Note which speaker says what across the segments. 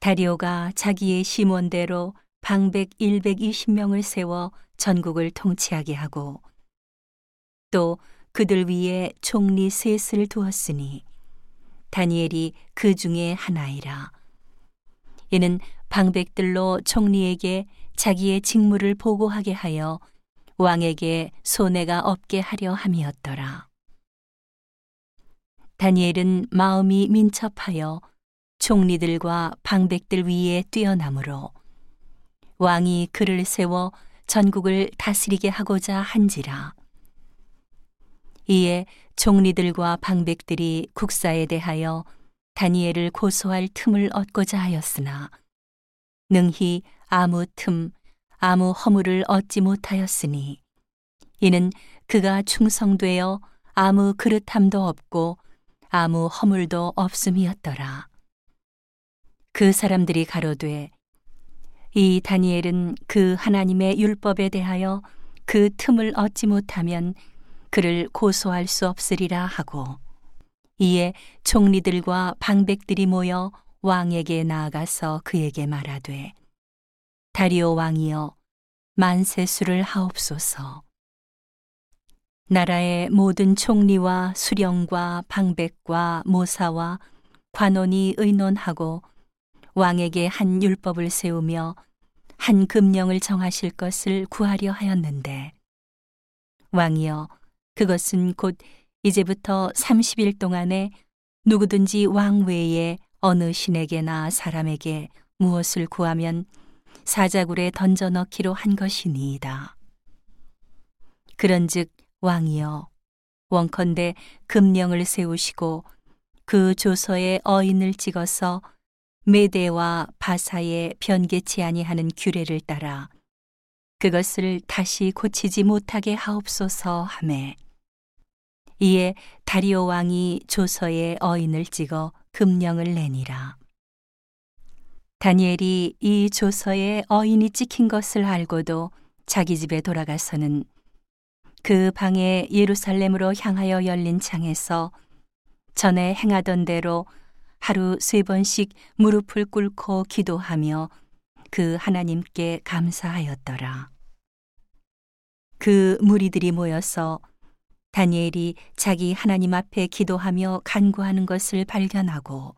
Speaker 1: 다리오가 자기의 심원대로 방백 120명을 세워 전국을 통치하게 하고 또 그들 위에 총리 셋을 두었으니 다니엘이 그 중에 하나이라. 이는 방백들로 총리에게 자기의 직무를 보고하게 하여 왕에게 손해가 없게 하려 함이었더라. 다니엘은 마음이 민첩하여 총리들과 방백들 위에 뛰어나므로 왕이 그를 세워 전국을 다스리게 하고자 한지라. 이에 총리들과 방백들이 국사에 대하여 다니엘을 고소할 틈을 얻고자 하였으나 능히 아무 틈, 아무 허물을 얻지 못하였으니 이는 그가 충성되어 아무 그릇함도 없고 아무 허물도 없음이었더라. 그 사람들이 가로되 이 다니엘은 그 하나님의 율법에 대하여 그 틈을 얻지 못하면 그를 고소할 수 없으리라 하고 이에 총리들과 방백들이 모여 왕에게 나아가서 그에게 말하되 다리오 왕이여 만세수를 하옵소서. 나라의 모든 총리와 수령과 방백과 모사와 관원이 의논하고 왕에게 한 율법을 세우며 한 금령을 정하실 것을 구하려 하였는데 왕이여 그것은 곧 이제부터 30일 동안에 누구든지 왕 외에 어느 신에게나 사람에게 무엇을 구하면 사자굴에 던져 넣기로 한 것이니이다. 그런즉 왕이여 원컨대 금령을 세우시고 그 조서에 어인을 찍어서 메대와 바사에 변개치 아니하는 규례를 따라 그것을 다시 고치지 못하게 하옵소서 하매 이에 다리오 왕이 조서에 어인을 찍어 금령을 내니라. 다니엘이 이 조서에 어인이 찍힌 것을 알고도 자기 집에 돌아가서는 그 방에 예루살렘으로 향하여 열린 창에서 전에 행하던 대로 하루 세 번씩 무릎을 꿇고 기도하며 그 하나님께 감사하였더라. 그 무리들이 모여서 다니엘이 자기 하나님 앞에 기도하며 간구하는 것을 발견하고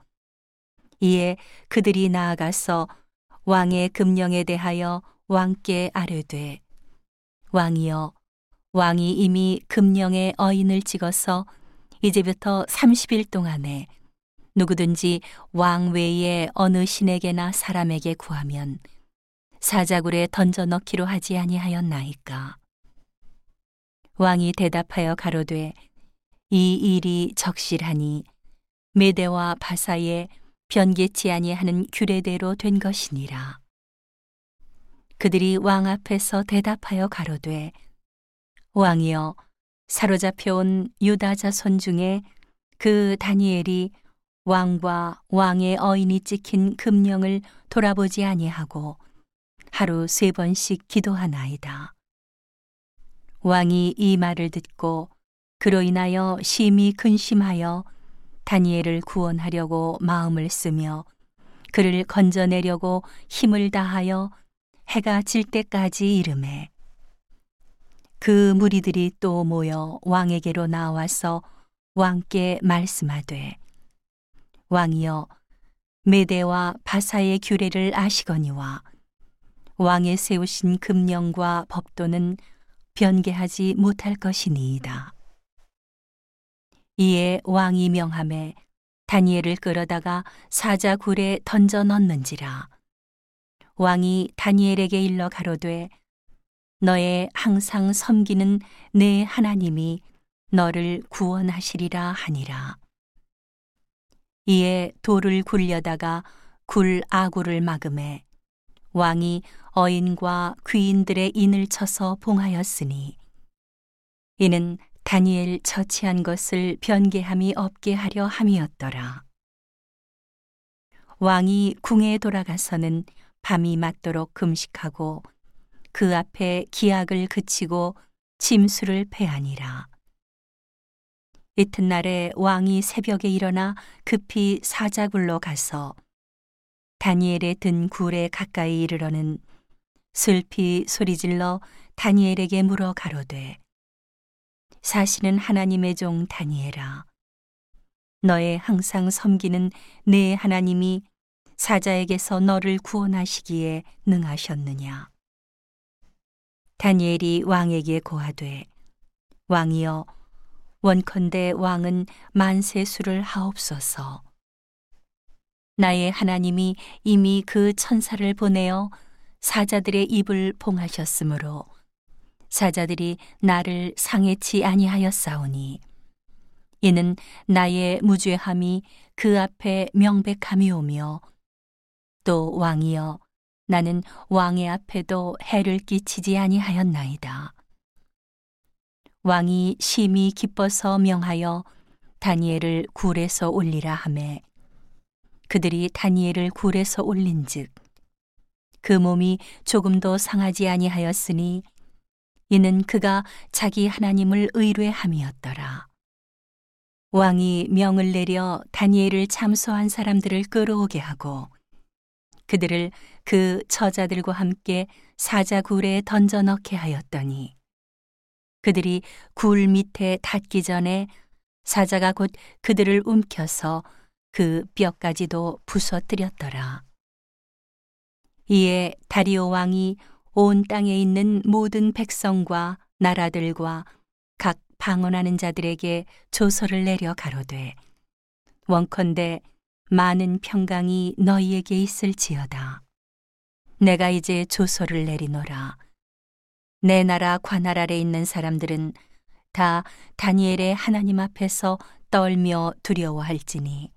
Speaker 1: 이에 그들이 나아가서 왕의 금령에 대하여 왕께 아뢰되 왕이여 왕이 이미 금령의 어인을 찍어서 이제부터 30일 동안에 누구든지 왕 외에 어느 신에게나 사람에게 구하면 사자굴에 던져 넣기로 하지 아니하였나이까 왕이 대답하여 가로되 이 일이 적실하니 메대와 바사에 변개치 아니하는 규례대로 된 것이니라. 그들이 왕 앞에서 대답하여 가로되 왕이여 사로잡혀온 유다 자손 중에 그 다니엘이 왕과 왕의 어인이 찍힌 금령을 돌아보지 아니하고 하루 세 번씩 기도하나이다. 왕이 이 말을 듣고 그로 인하여 심히 근심하여 다니엘을 구원하려고 마음을 쓰며 그를 건져내려고 힘을 다하여 해가 질 때까지 이름해 그 무리들이 또 모여 왕에게로 나와서 왕께 말씀하되 왕이여 메대와 바사의 규례를 아시거니와 왕의 세우신 금령과 법도는 변개하지 못할 것이니이다. 이에 왕이 명함에 다니엘을 끌어다가 사자굴에 던져 넣는지라. 왕이 다니엘에게 일러 가로되 너의 항상 섬기는 내 하나님이 너를 구원하시리라 하니라. 이에 돌을 굴려다가 굴 아구를 막음에 왕이 어인과 귀인들의 인을 쳐서 봉하였으니 이는 다니엘 처치한 것을 변개함이 없게 하려 함이었더라. 왕이 궁에 돌아가서는 밤이 맞도록 금식하고 그 앞에 기약을 그치고 짐수를 패하니라. 이튿날에 왕이 새벽에 일어나 급히 사자굴로 가서 다니엘의 든 굴에 가까이 이르러는 슬피 소리질러 다니엘에게 물어 가로되 사실은 하나님의 종 다니엘아 너의 항상 섬기는 내 하나님이 사자에게서 너를 구원하시기에 능하셨느냐? 다니엘이 왕에게 고하되 왕이여 원컨대 왕은 만세 수를 하옵소서 나의 하나님이 이미 그 천사를 보내어 사자들의 입을 봉하셨으므로 사자들이 나를 상해치 아니하였사오니 이는 나의 무죄함이 그 앞에 명백함이 오며 또 왕이여 나는 왕의 앞에도 해를 끼치지 아니하였나이다. 왕이 심히 기뻐서 명하여 다니엘을 굴에서 올리라 하매 그들이 다니엘을 굴에서 올린즉 그 몸이 조금도 상하지 아니하였으니 이는 그가 자기 하나님을 의뢰함이었더라. 왕이 명을 내려 다니엘을 참소한 사람들을 끌어오게 하고 그들을 그 처자들과 함께 사자굴에 던져 넣게 하였더니 그들이 굴 밑에 닿기 전에 사자가 곧 그들을 움켜서 그 뼈까지도 부서뜨렸더라. 이에 다리오 왕이 온 땅에 있는 모든 백성과 나라들과 각 방언하는 자들에게 조서를 내려 가로되 원컨대 많은 평강이 너희에게 있을지어다. 내가 이제 조서를 내리노라. 내 나라 관할 아래 있는 사람들은 다 다니엘의 하나님 앞에서 떨며 두려워할지니.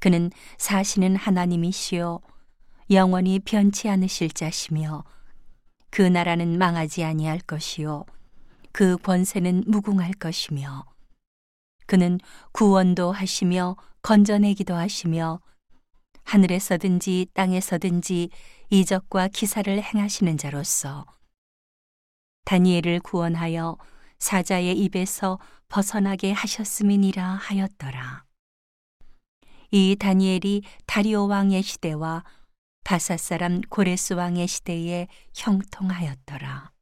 Speaker 1: 그는 사시는 하나님이시요 영원히 변치 않으실 자시며 그 나라는 망하지 아니할 것이요 그 권세는 무궁할 것이며 그는 구원도 하시며 건져내기도 하시며 하늘에서든지 땅에서든지 이적과 기사를 행하시는 자로서 다니엘을 구원하여 사자의 입에서 벗어나게 하셨음이니라 하였더라. 이 다니엘이 다리오 왕의 시대와 바사 사람 고레스 왕의 시대에 형통하였더라.